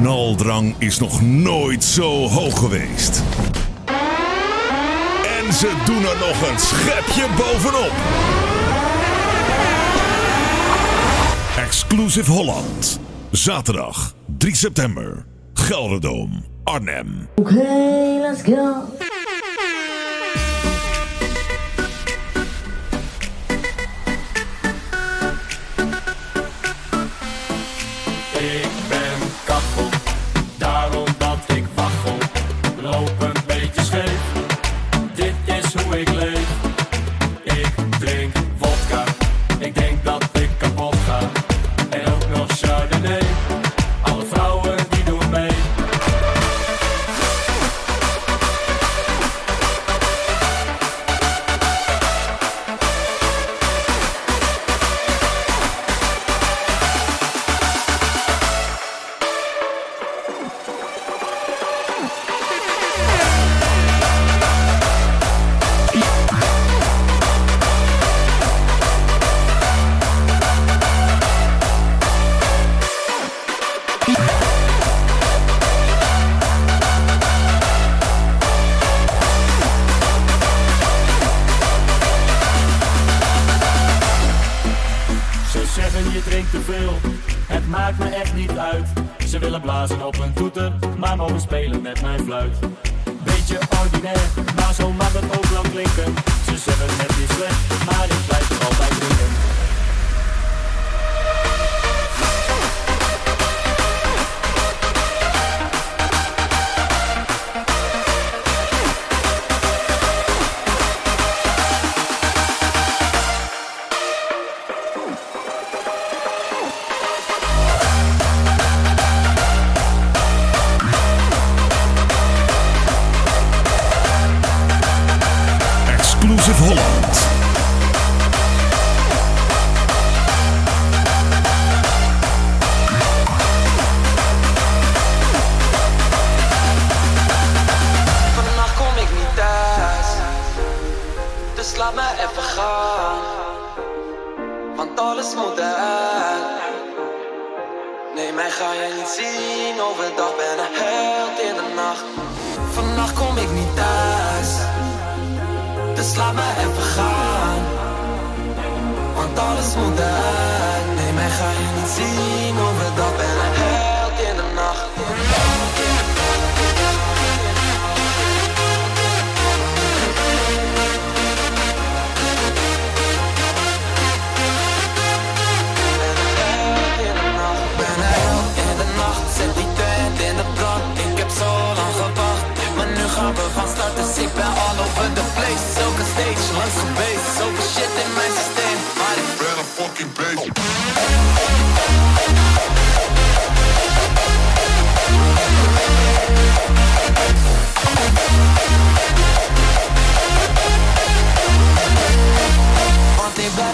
knaldrang is nog nooit zo hoog geweest. En ze doen er nog een schepje bovenop. Exclusive Holland. Zaterdag 3 september. Gelderdoom, Arnhem. Okay, let's go.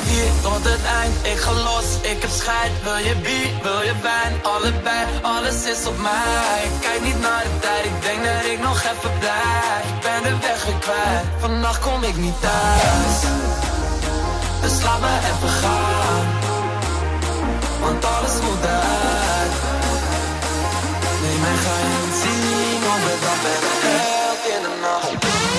Hier tot het eind, ik ga los, ik heb scheid. Wil je bier, wil je wijn, allebei, alles is op mij. Ik kijk niet naar de tijd, ik denk dat ik nog even blijf. Ik ben de weg weer kwijt, vannacht kom ik niet thuis. Dus laat me even gaan. Want alles moet uit. Nee, mij ga je niet zien, overdag ben ik held in de nacht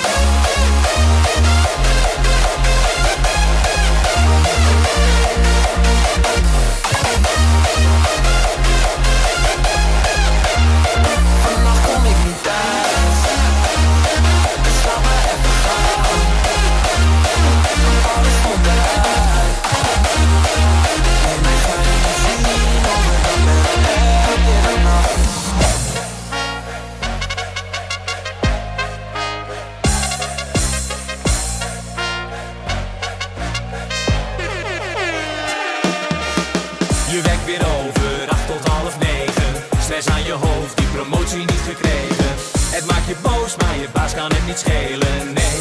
Stress aan je hoofd, die promotie niet gekregen. Het maakt je boos, maar je baas kan het niet schelen, nee.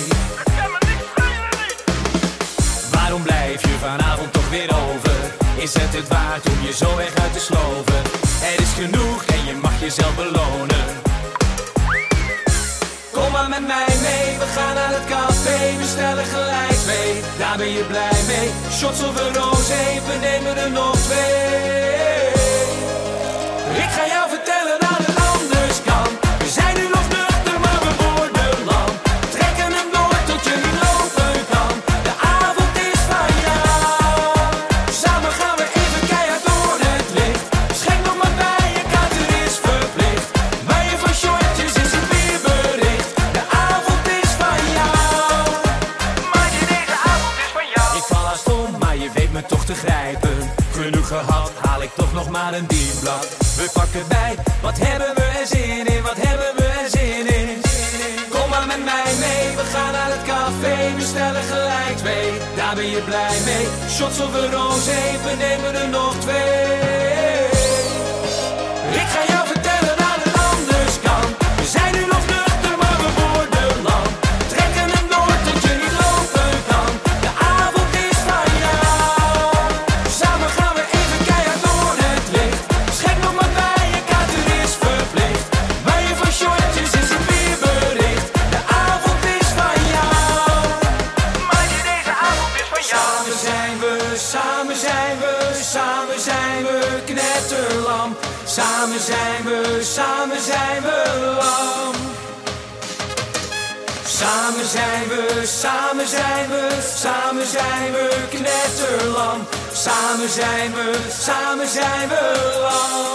Waarom blijf je vanavond toch weer over? Is het het waard om je zo weg uit te sloven? Er is genoeg en je mag jezelf belonen. Kom maar met mij mee, we gaan naar het café, we stellen gelijk twee. Daar ben je blij mee, shots of een roze, we nemen er nog twee. Ik ga jou Shots over ons heen, nemen er nog twee. zijn we knetterlam. Samen zijn we, samen zijn we lang.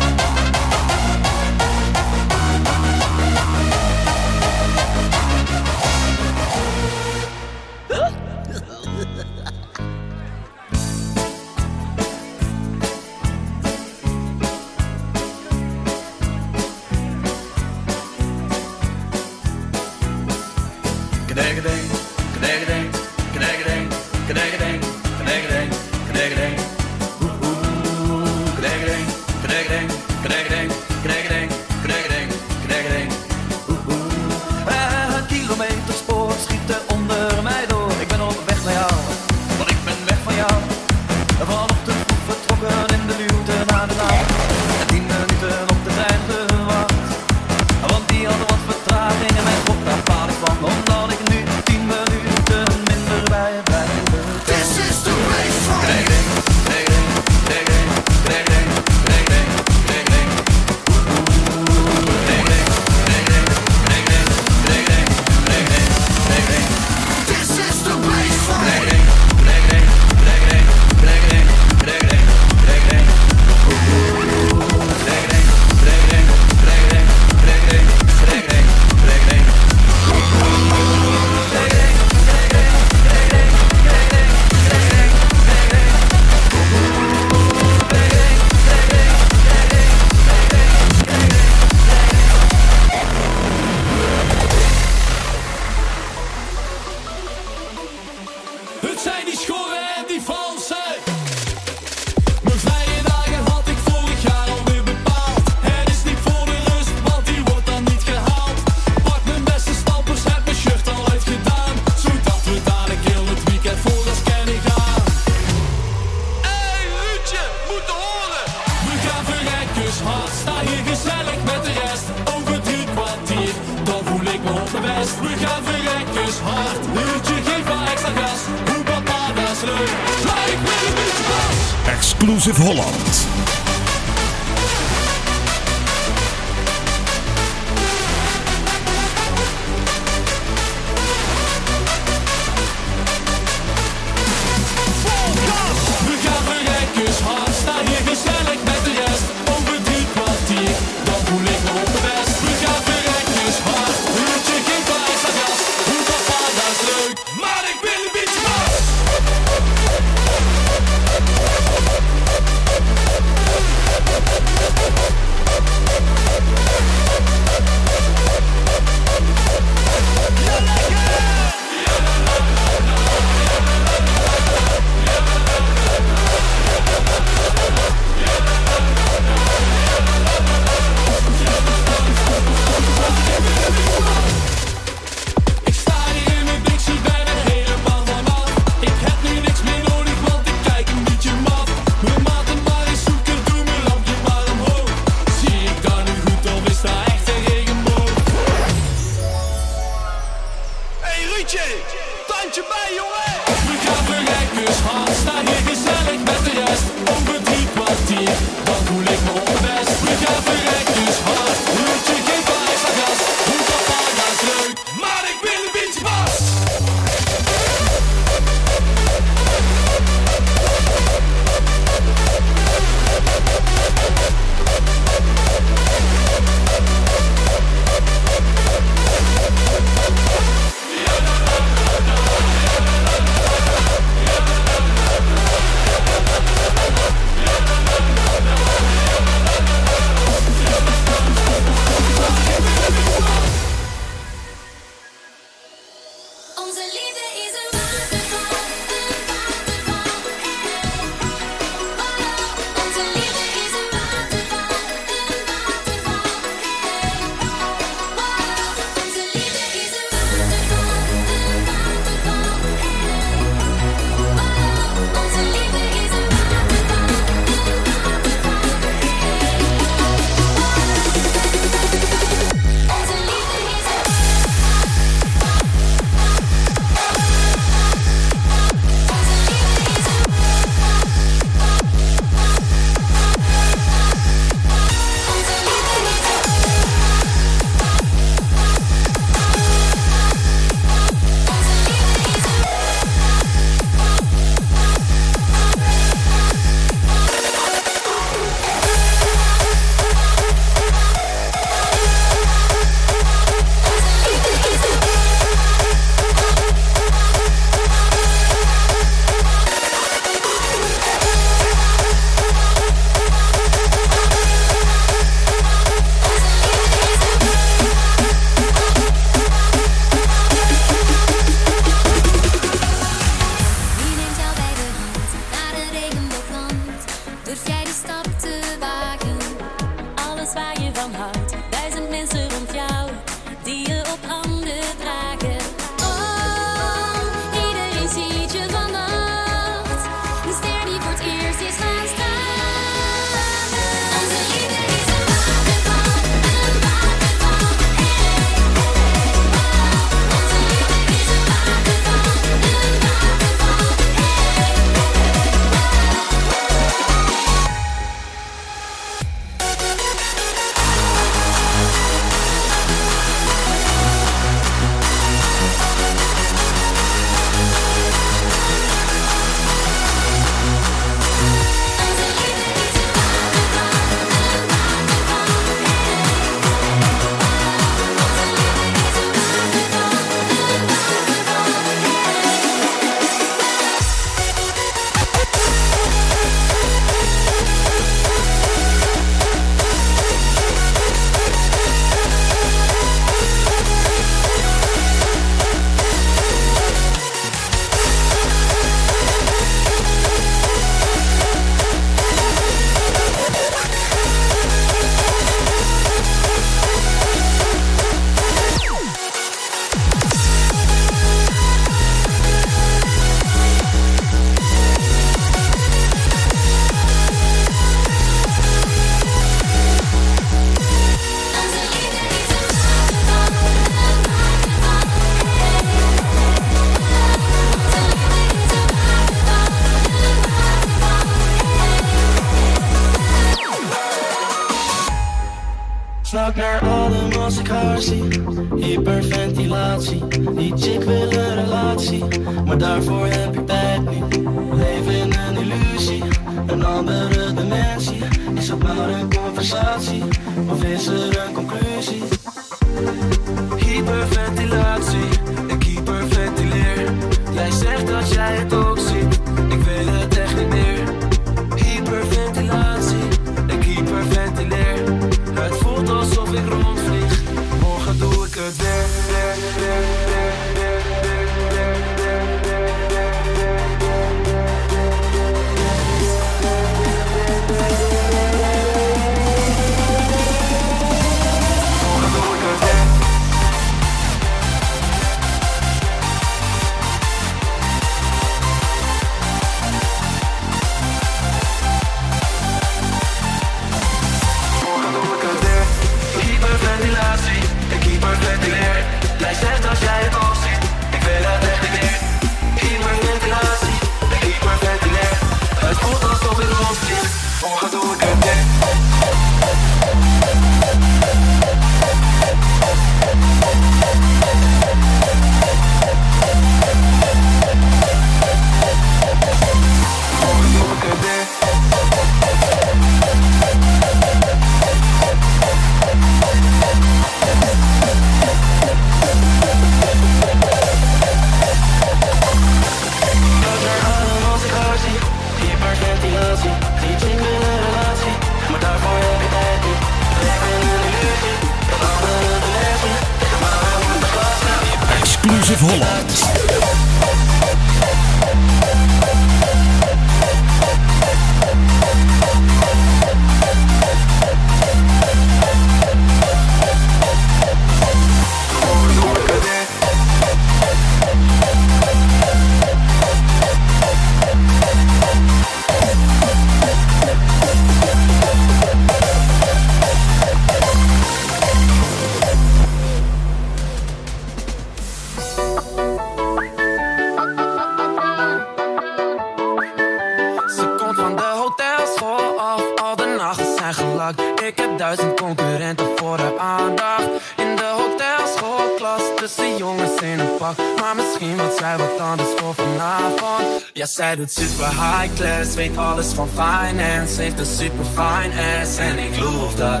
Zij doet super high class, weet alles van finance. Heeft een super fine ass en ik geloof dat.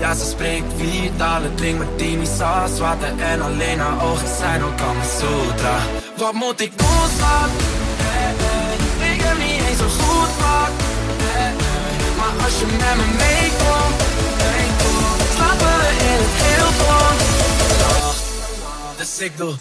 Ja, ze spreekt vitale, drinkt martini saus, water en alleen haar ogen zijn ook al me zodra. Wat moet ik doen, schat? Ik heb niet eens zo goed pak. Maar als je met me meekomt, slapen we in het heel boom. Dus ik doe.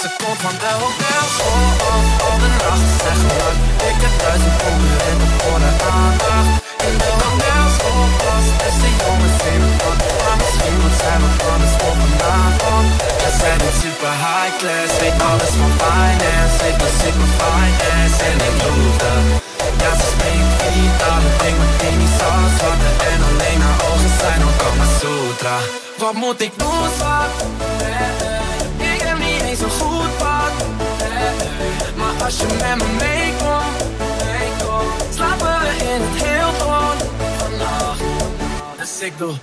Ze komt van elders, oh oh oh de nacht zegt dat Ik heb duizend concurrenten voor de aandacht. In de hangels, oh pas, is de jongens in van Maar misschien moet zij mijn plannen voor vanavond. We zijn een super high class, weet alles van finance. Weet muziek van finance en ik loefde Ja ze springt vitaal, ik breng mijn zal zwatten En alleen haar ogen zijn ook al allemaal sutra Wat moet ik doen, zwart? Maar als je met me meekomt, meekomt, slapen we in het Hilton vannacht. Dus ik doe.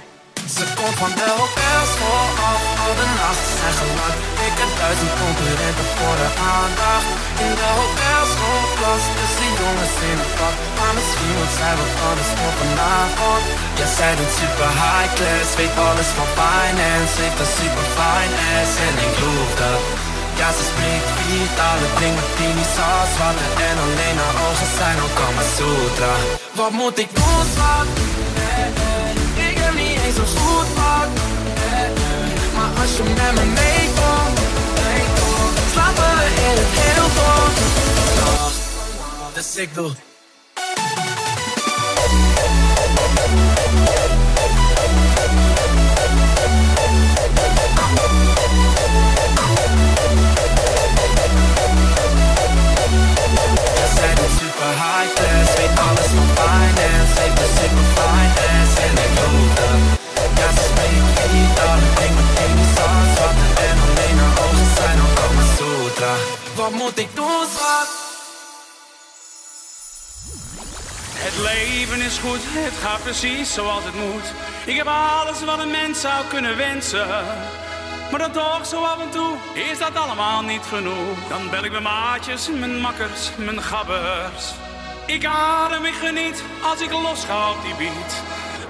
Ze komt van de hotelschool af, al de nachten zijn gelakt. Ik heb duizend concurrenten voor de aandacht. In de hotelschoolklas, dus de jongens in het pak. Maar misschien moet zij wat anders voor vanavond. Ja, zij doet super high class, weet alles van finance. Heeft een super fine ass en ik geloof dat. Ja, ze spreekt drinkt martini saus, water en alleen haar ogen zijn ook Kama Sutra. Wat moet ik doen, schat? Ik heb niet eens een goed pad. Maar als je met me meekomt, slapen we in het Hilton. Vannacht, dus ik doe. Is goed, het gaat precies zoals het moet. Ik heb alles wat een mens zou kunnen wensen. Maar dan toch, zo af en toe, is dat allemaal niet genoeg. Dan bel ik mijn maatjes, mijn makkers, mijn gabbers. Ik adem, ik geniet als ik los ga op die beat.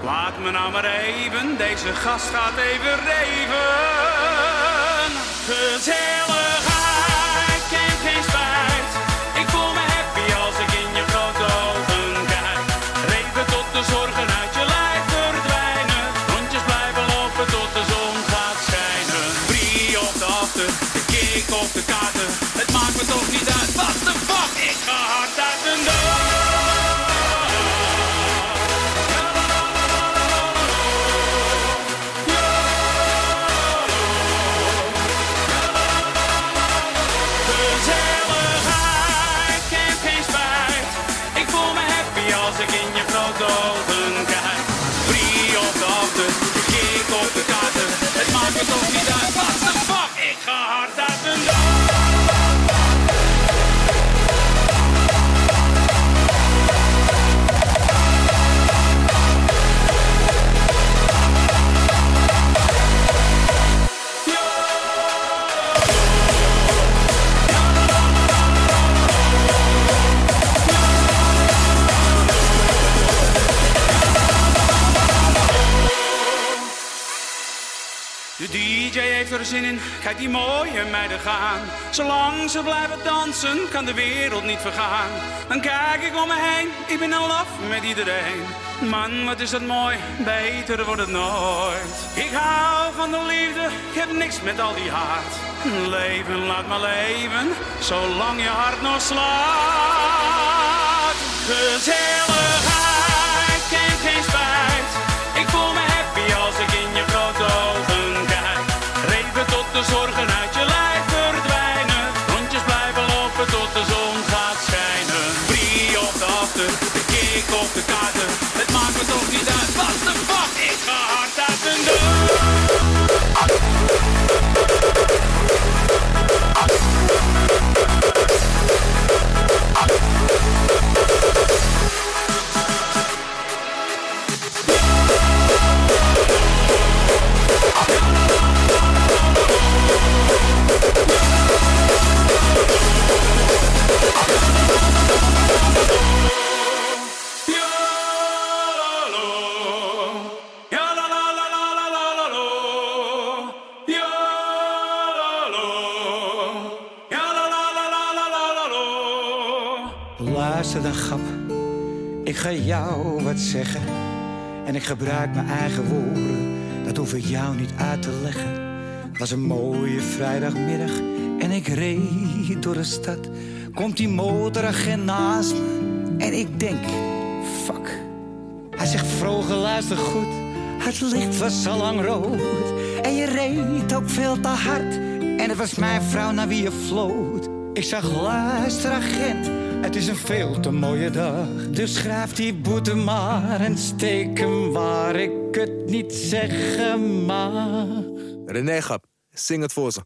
Laat me nou maar even, deze gast gaat even reven. Gezelligheid Het maakt me toch niet uit, wat de fuck. Ik kijk die mooie meiden gaan. Zolang ze blijven dansen, kan de wereld niet vergaan. Dan kijk ik om me heen, ik ben in love met iedereen. Man, wat is dat mooi, beter wordt het nooit. Ik hou van de liefde, ik heb niks met al die haat. Leven, laat maar leven, zolang je hart nog slaat. Gezelligheid de zorgen uit je lijf verdwijnen. Rondjes blijven lopen tot de zon gaat schijnen. Brie op de after, de kick op de kaarten. Het maakt me toch niet uit, wat Ik ga jou wat zeggen. En ik gebruik mijn eigen woorden. Dat hoef ik jou niet uit te leggen. Het was een mooie vrijdagmiddag. En ik reed door de stad. Komt die motoragent naast me. En ik denk, fuck. zegt vroeger luister goed. Het licht was al lang rood. En je reed ook veel te hard. En het was mijn vrouw naar wie je floot. Ik zag luister agent. Het is een veel te mooie dag. Dus schrijf die boete maar en steek hem waar ik het niet zeggen mag. René Gap, zing het voor ze.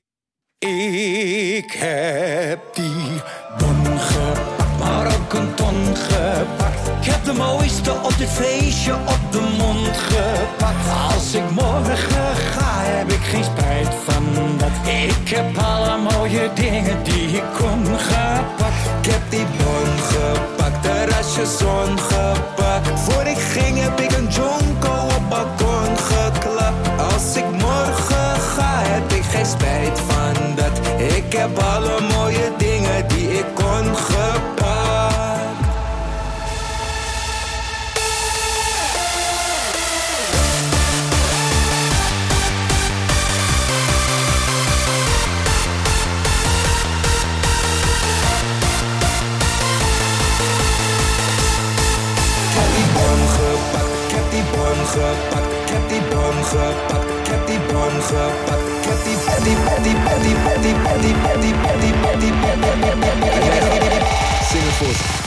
Ik heb die bon gepakt, maar ook een ton gepakt. Ik heb de mooiste op dit feestje op de mond gepakt. Als ik morgen ga, heb ik geen spijt van dat. Ik heb alle mooie dingen die ik kon gepakt. Ik heb die bon gepakt, terrasje zon gepakt. Voor ik ging heb ik een jonko op balkon geklapt. Als ik morgen ga, heb ik geen spijt van dat. Ik heb alle gepakt, ik heb die bon gepakt, ik heb die bon gepakt, ik heb die die die die die die die die die die die Zing het voor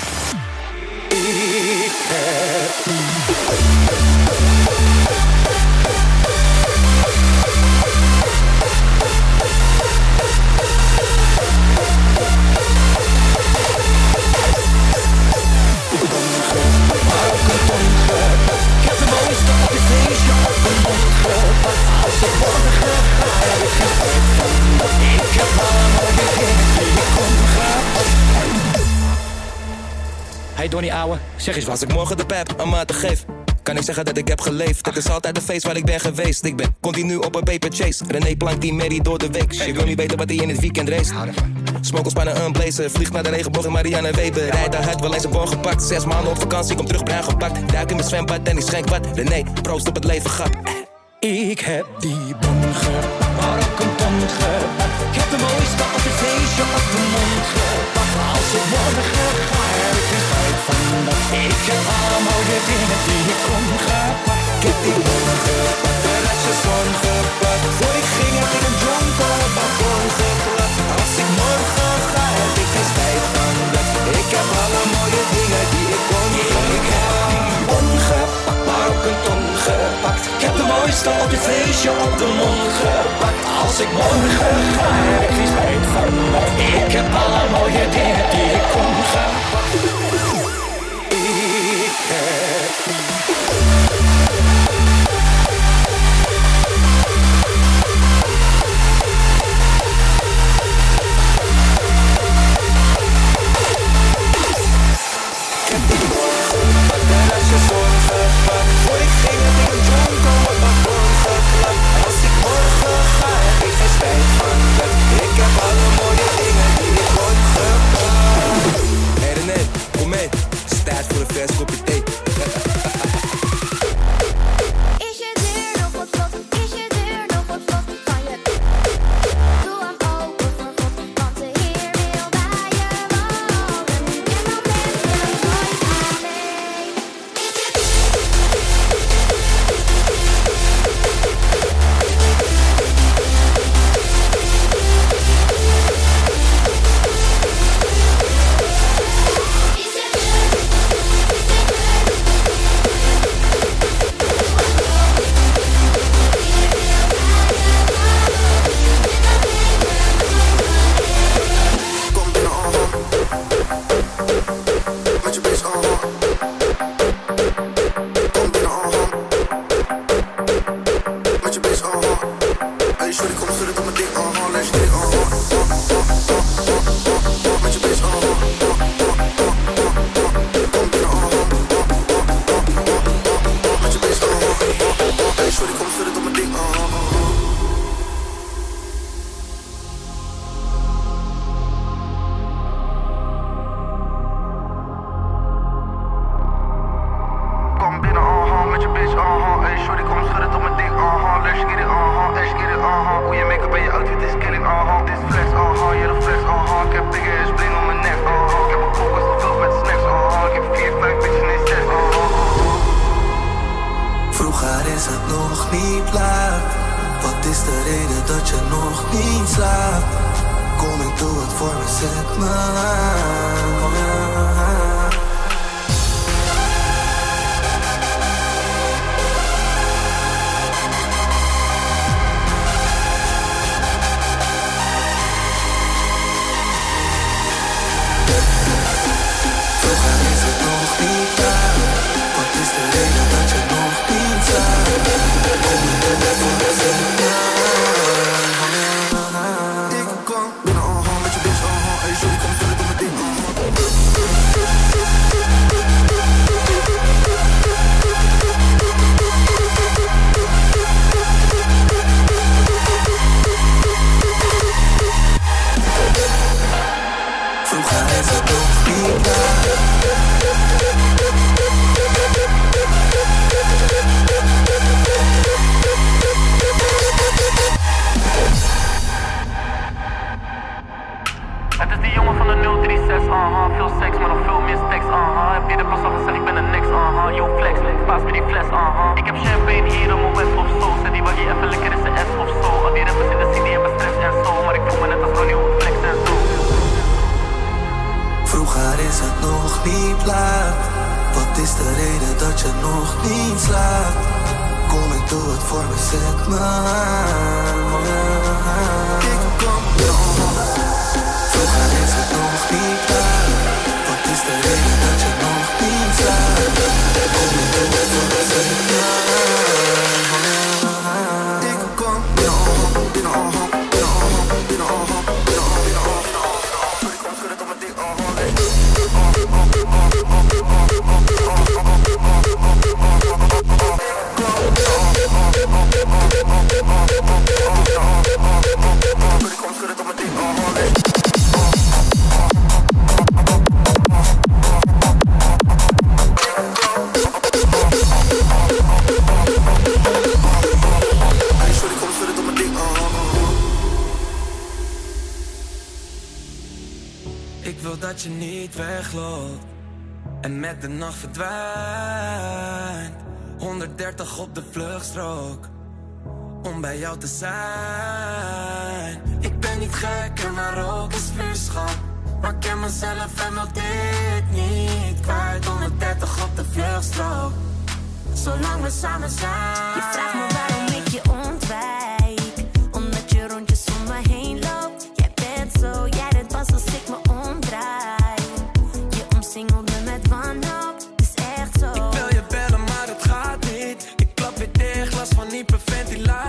zeg eens wat. Als ik morgen de pep een maat te geef kan ik zeggen dat ik heb geleefd. Het is altijd een feest waar ik ben geweest. Ik ben continu op een paper chase. René plankt die Mary door de week. Je wil niet weten wat hij in het weekend race. Smokkel spannen een blazer. Vliegt naar de regenboog in Marianne Weber. Rijd daar hard, wel eens een bon gepakt. Zes maanden op vakantie, kom terug bruin gepakt. Duik in mijn zwembad en ik schenk wat. René, proost op het leven, grap. Ik heb die bon gepakt, maar ook een gepakt. De mooiste op het feestje op de mond gepakt. Als ik morgen ga, heb ik geen spijt van dat. Ik heb alle mooie dingen die ik kon gepakt. Ik heb die bon gepakt, de restje zon gepakt. Voor ik ging heb ik een jonko op balkon geklapt. Als ik morgen ga, heb ik geen spijt van dat. Ik heb alle mooie dingen die ik kon Ik heb die bon gepakt, maar ook een mooiste op dit feestje op de mond gepakt. Als ik morgen ga, heb ik geen spijt van. Ik heb alle mooie dingen die ik kon gepakt. Is aha. Dit is flex, aha, je de flex, aha. Ik heb dikke ass bling om mijn nek, aha. Ik heb een koelkast gevuld met snacks, aha. Ik heb vier, vijf bitches, nee zes, aha. Vroeger is het nog niet laat. Wat is de reden dat je nog niet slaapt? Kom ik doe het voor me, zet me aan. Het het voor me, zet me verdwijnt. 130 op de vluchtstrook om bij jou te zijn. Ik ben niet gek en maar ook is vuurschap. Maar ik ken mezelf en wil dit niet kwijt. 130 op de vluchtstrook, zolang we samen zijn. Je vraagt me waarom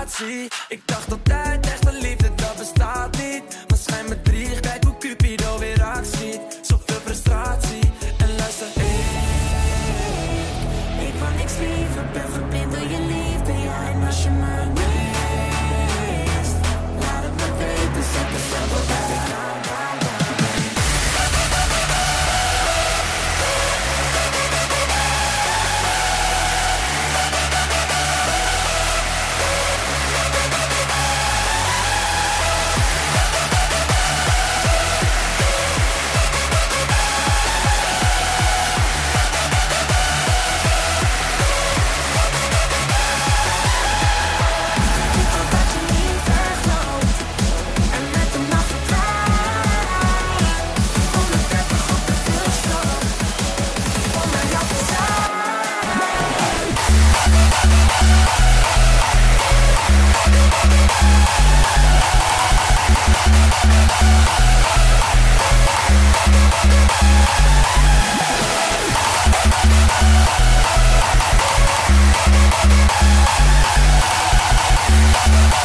Ik dacht altijd, echte liefde, dat bestaat niet. Maar schijn me drie, kijk hoe Cupido weer actie. Zoveel frustratie. En luister, Ik wil niks liever, ben verblind door je liefde. Ja, en als je me mist, laat het me weten. Zet de stempel bij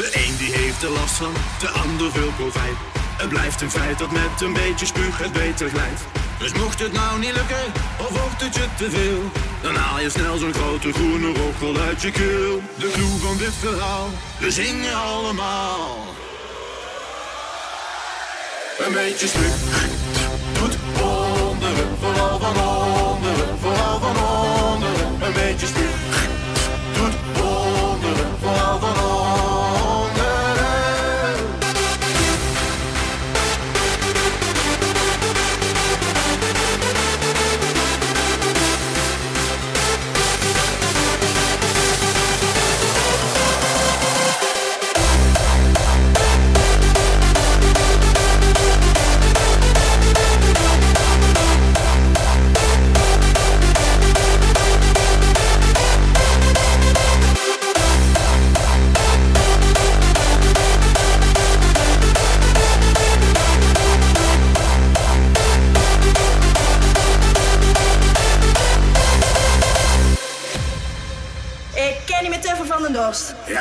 de een die heeft de last van, de ander wil profijt. Het blijft een feit dat met een beetje spuug het beter glijdt. Dus mocht het nou niet lukken, of wordt het je te veel, dan haal je snel zo'n grote groene rokkel uit je keel. De vloer van dit verhaal, we zingen allemaal. Een beetje spuug doet wonderen, vooral van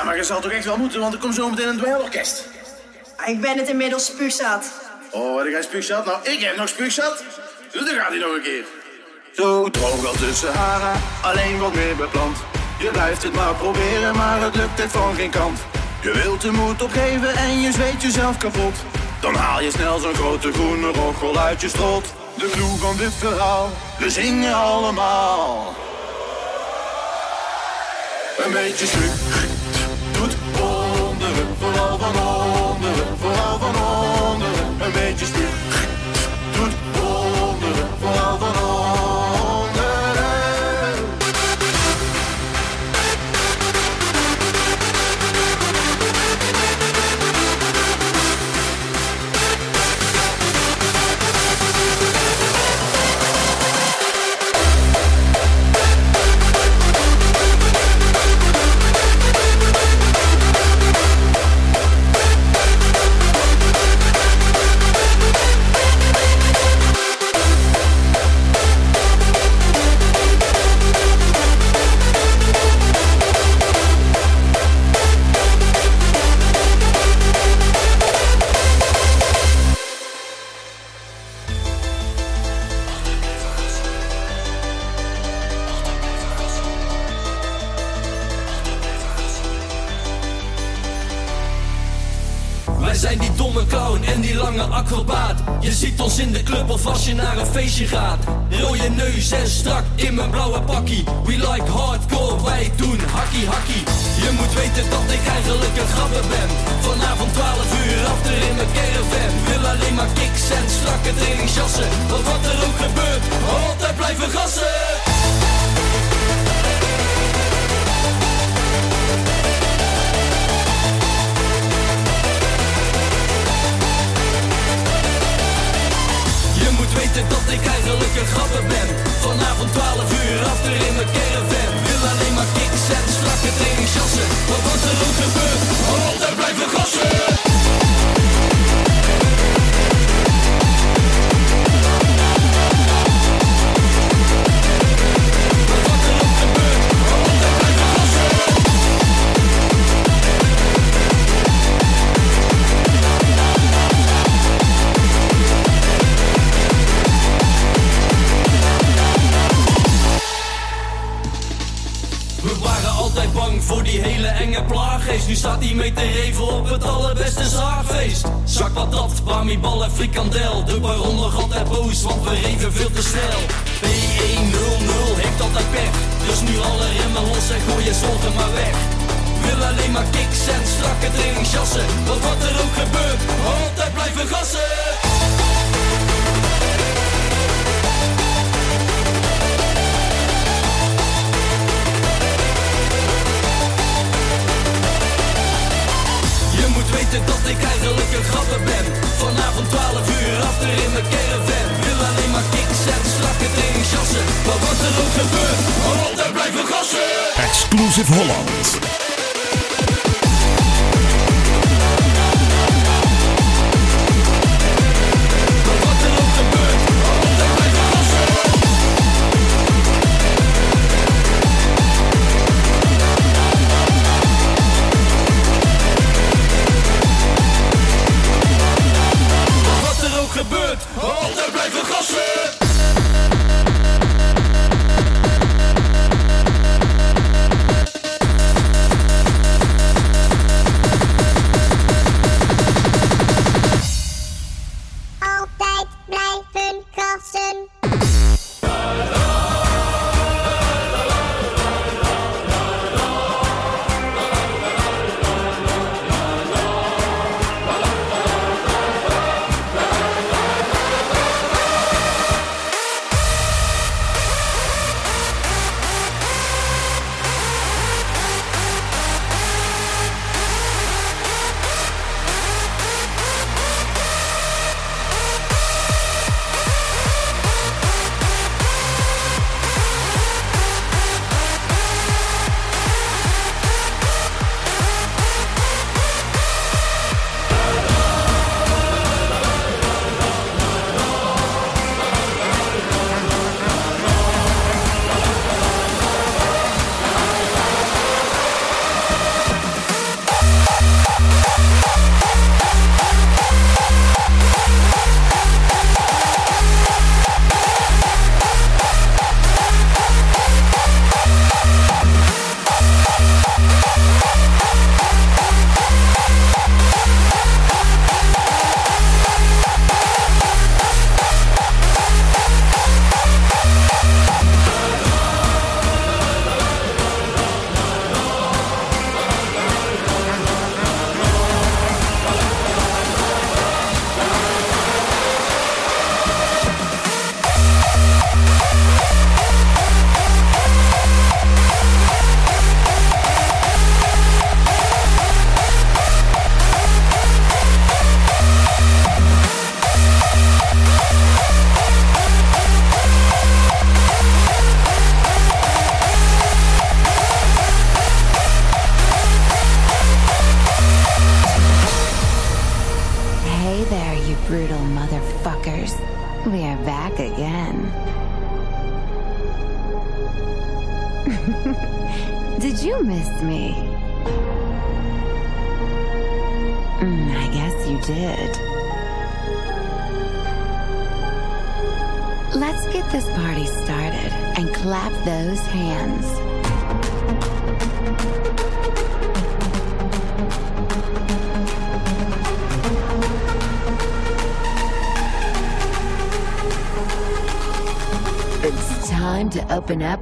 maar je zal toch echt wel moeten, want er komt zo meteen een dweilorkest. Ik ben het inmiddels spuugzat. Oh, heb jij spuugzat? Nou, ik heb nog spuugzat. Dus dan gaat hij nog een keer. Zo droog al tussen haren, alleen wat meer beplant. Je blijft het maar proberen, maar het lukt het van geen kant. Je wilt de moed opgeven en je zweet jezelf kapot. Dan haal je snel zo'n grote groene rochel uit je strot. De clue van dit verhaal, we zingen allemaal. Een beetje stuk vooral weten dat ik eigenlijk een grapper ben. Vanavond 12 uur achter in mijn caravan. Wil alleen maar kicks en strakke trainingsjassen. Wat er ook gebeurt, altijd blijven gassen Nu staat hij mee te reven op het allerbeste zaagfeest. Zak patat, bami bal en frikandel. De baron nog altijd boos, want we reven veel te snel. P100 heeft altijd pech. Dus nu alle remmen los en gooi je maar weg. Wil alleen maar kicks en strakke trainingsjassen. Want wat er ook gebeurt, altijd blijven gassen weten dat ik eigenlijk een grapper ben. Vanavond 12 uur achter in mijn caravan. Wil alleen maar kicks en strakke trainingsjassen. Maar wat er ook gebeurt, altijd blijven gassen. Exclusive Holland.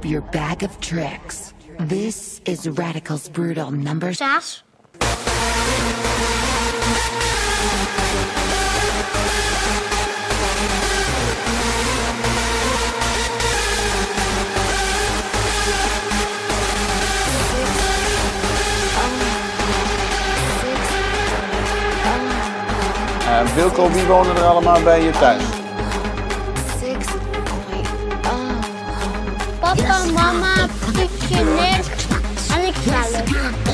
Your bag of tricks. This is Radical's Brutal number. Saas? Uh, Wilco, wie wonen er allemaal bij je thuis? Mama, Pietje, Nick en ik zelf.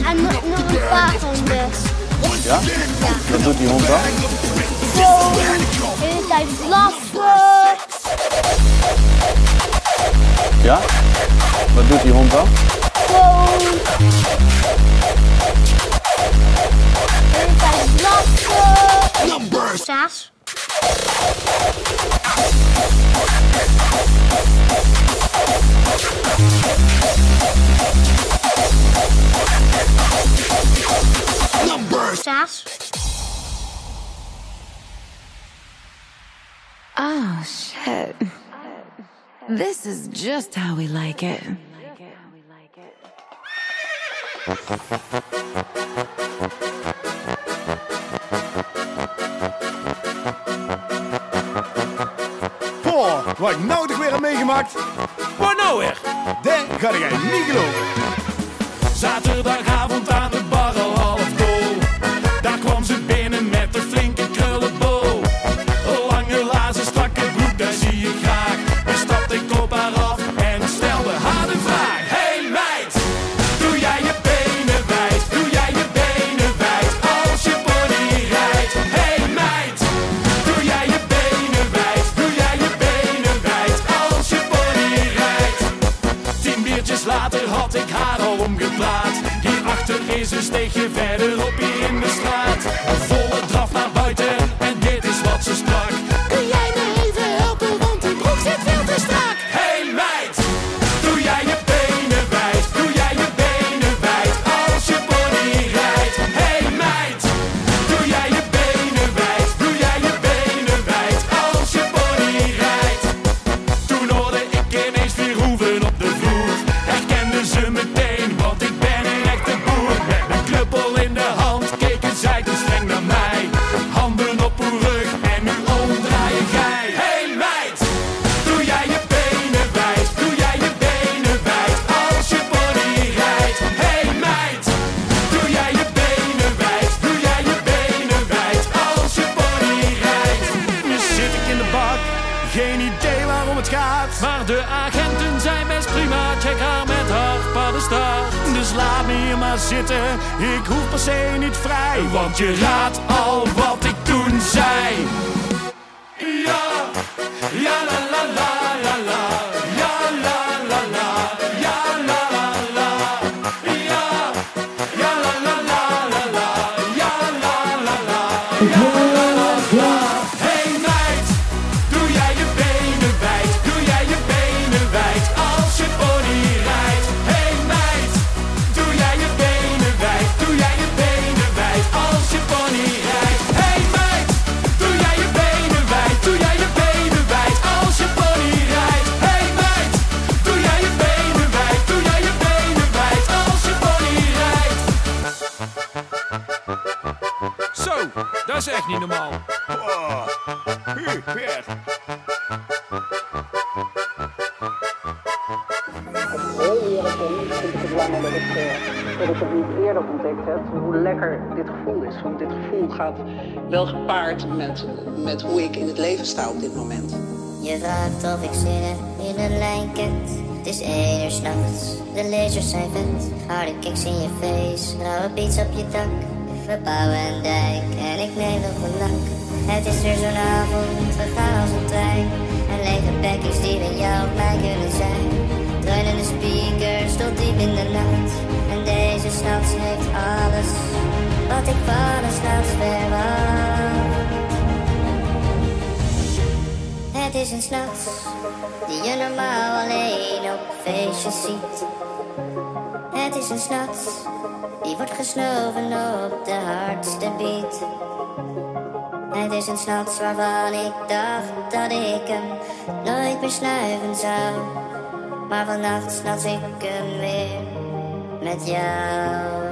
En nog nog een paar honden. Ja? Wat doet die hond dan? Gewoon de hele tijd blaffen. Ja? Wat doet die hond dan? Gewoon de hele tijd blaffen. Saas? Oh, shit. This is just how we like it. Wat ik nou toch weer heb meegemaakt. Wat nou weer? Dat ga jij niet geloven. Zaterdagavond aan de bar Hierachter is een steegje verderop in de straat. Dat ik het niet eerder ontdekt heb, hoe lekker dit gevoel is. Want dit gevoel gaat wel gepaard met, met hoe ik in het leven sta op dit moment. Je vraagt of ik zin in een lijnket. Het is één uur s'nachts, de lasers zijn vet. Harde kicks in je face, rauwe beats op je dak. We bouwen een dijk en ik neem nog een nak. Het is weer zo'n avond, we gaan als een trein. En lege bekjes die we jou of mij kunnen zijn. Dreunende speakers tot diep in de nacht. En deze s'nachts heeft alles wat ik van een s'nachts verwacht. Het is een s'nachts die je normaal alleen op feestjes ziet. Het is een s'nachts die wordt gesnoven op de hardste beat. Het is een s'nachts waarvan ik dacht dat ik hem nooit meer snuiven zou. Maar vannacht s'nachts ik hem weer met jou.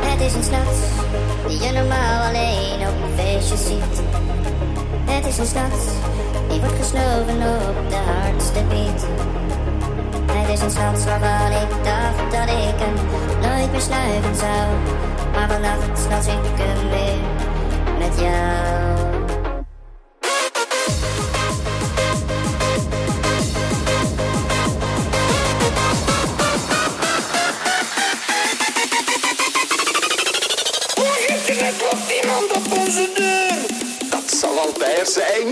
Het is een s'nachts die je normaal alleen op feestjes ziet. Het is een s'nachts die wordt gesnoven op de hardste beat. Het is een s'nachts waarvan ik dacht dat ik hem nooit meer snuiven zou. Maar vannacht s'nachts ik hem weer met jou. Iemand op onze deur. Dat zal Albert zijn.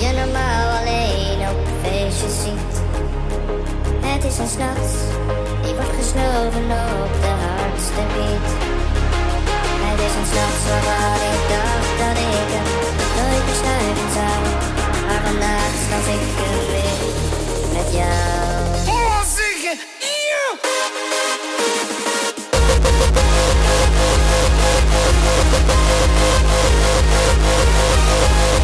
Je normaal alleen op feestjes ziet. Het is een s'nachts die wordt gesnoven op de hardste beat. Het is een s'nachts waarvan ik dacht dat ik hem nooit meer snuiven zou. Maar vandaag snap ik hem weer met jou.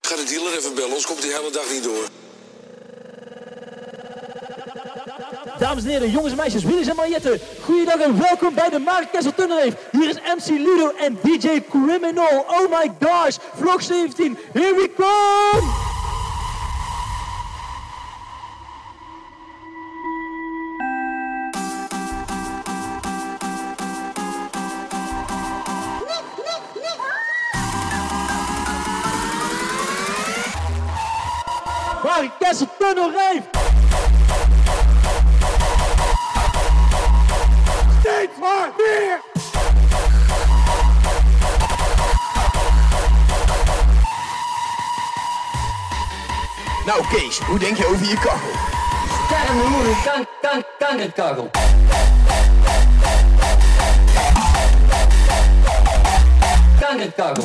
Ga de dealer even bellen, anders komt die hele dag niet door. Dames en heren, jongens en meisjes, Willis en Mariette. Goeiedag en welkom bij de Mark Kessel Tunnelreef. Hier is MC Ludo en DJ Criminal. Oh my gosh, vlog 17, here we come! Kessel Tunnelreef! Steeds maar meer! Nou Kees, hoe denk je over je kachel? Hoeren, kan, kan, kankerkachel. Kankerkachel.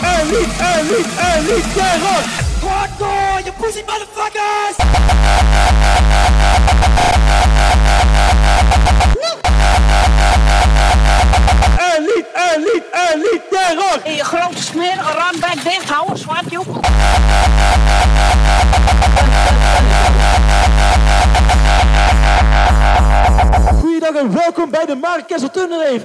En niet en niet en niet get Wat Hardcore, you pussy motherfuckers! En lied, en lied, en lied, terror! In je grote smerige rambek dicht houden, zwart joep. Goeiedag en welkom bij de Mark Kessel Tunnelheef.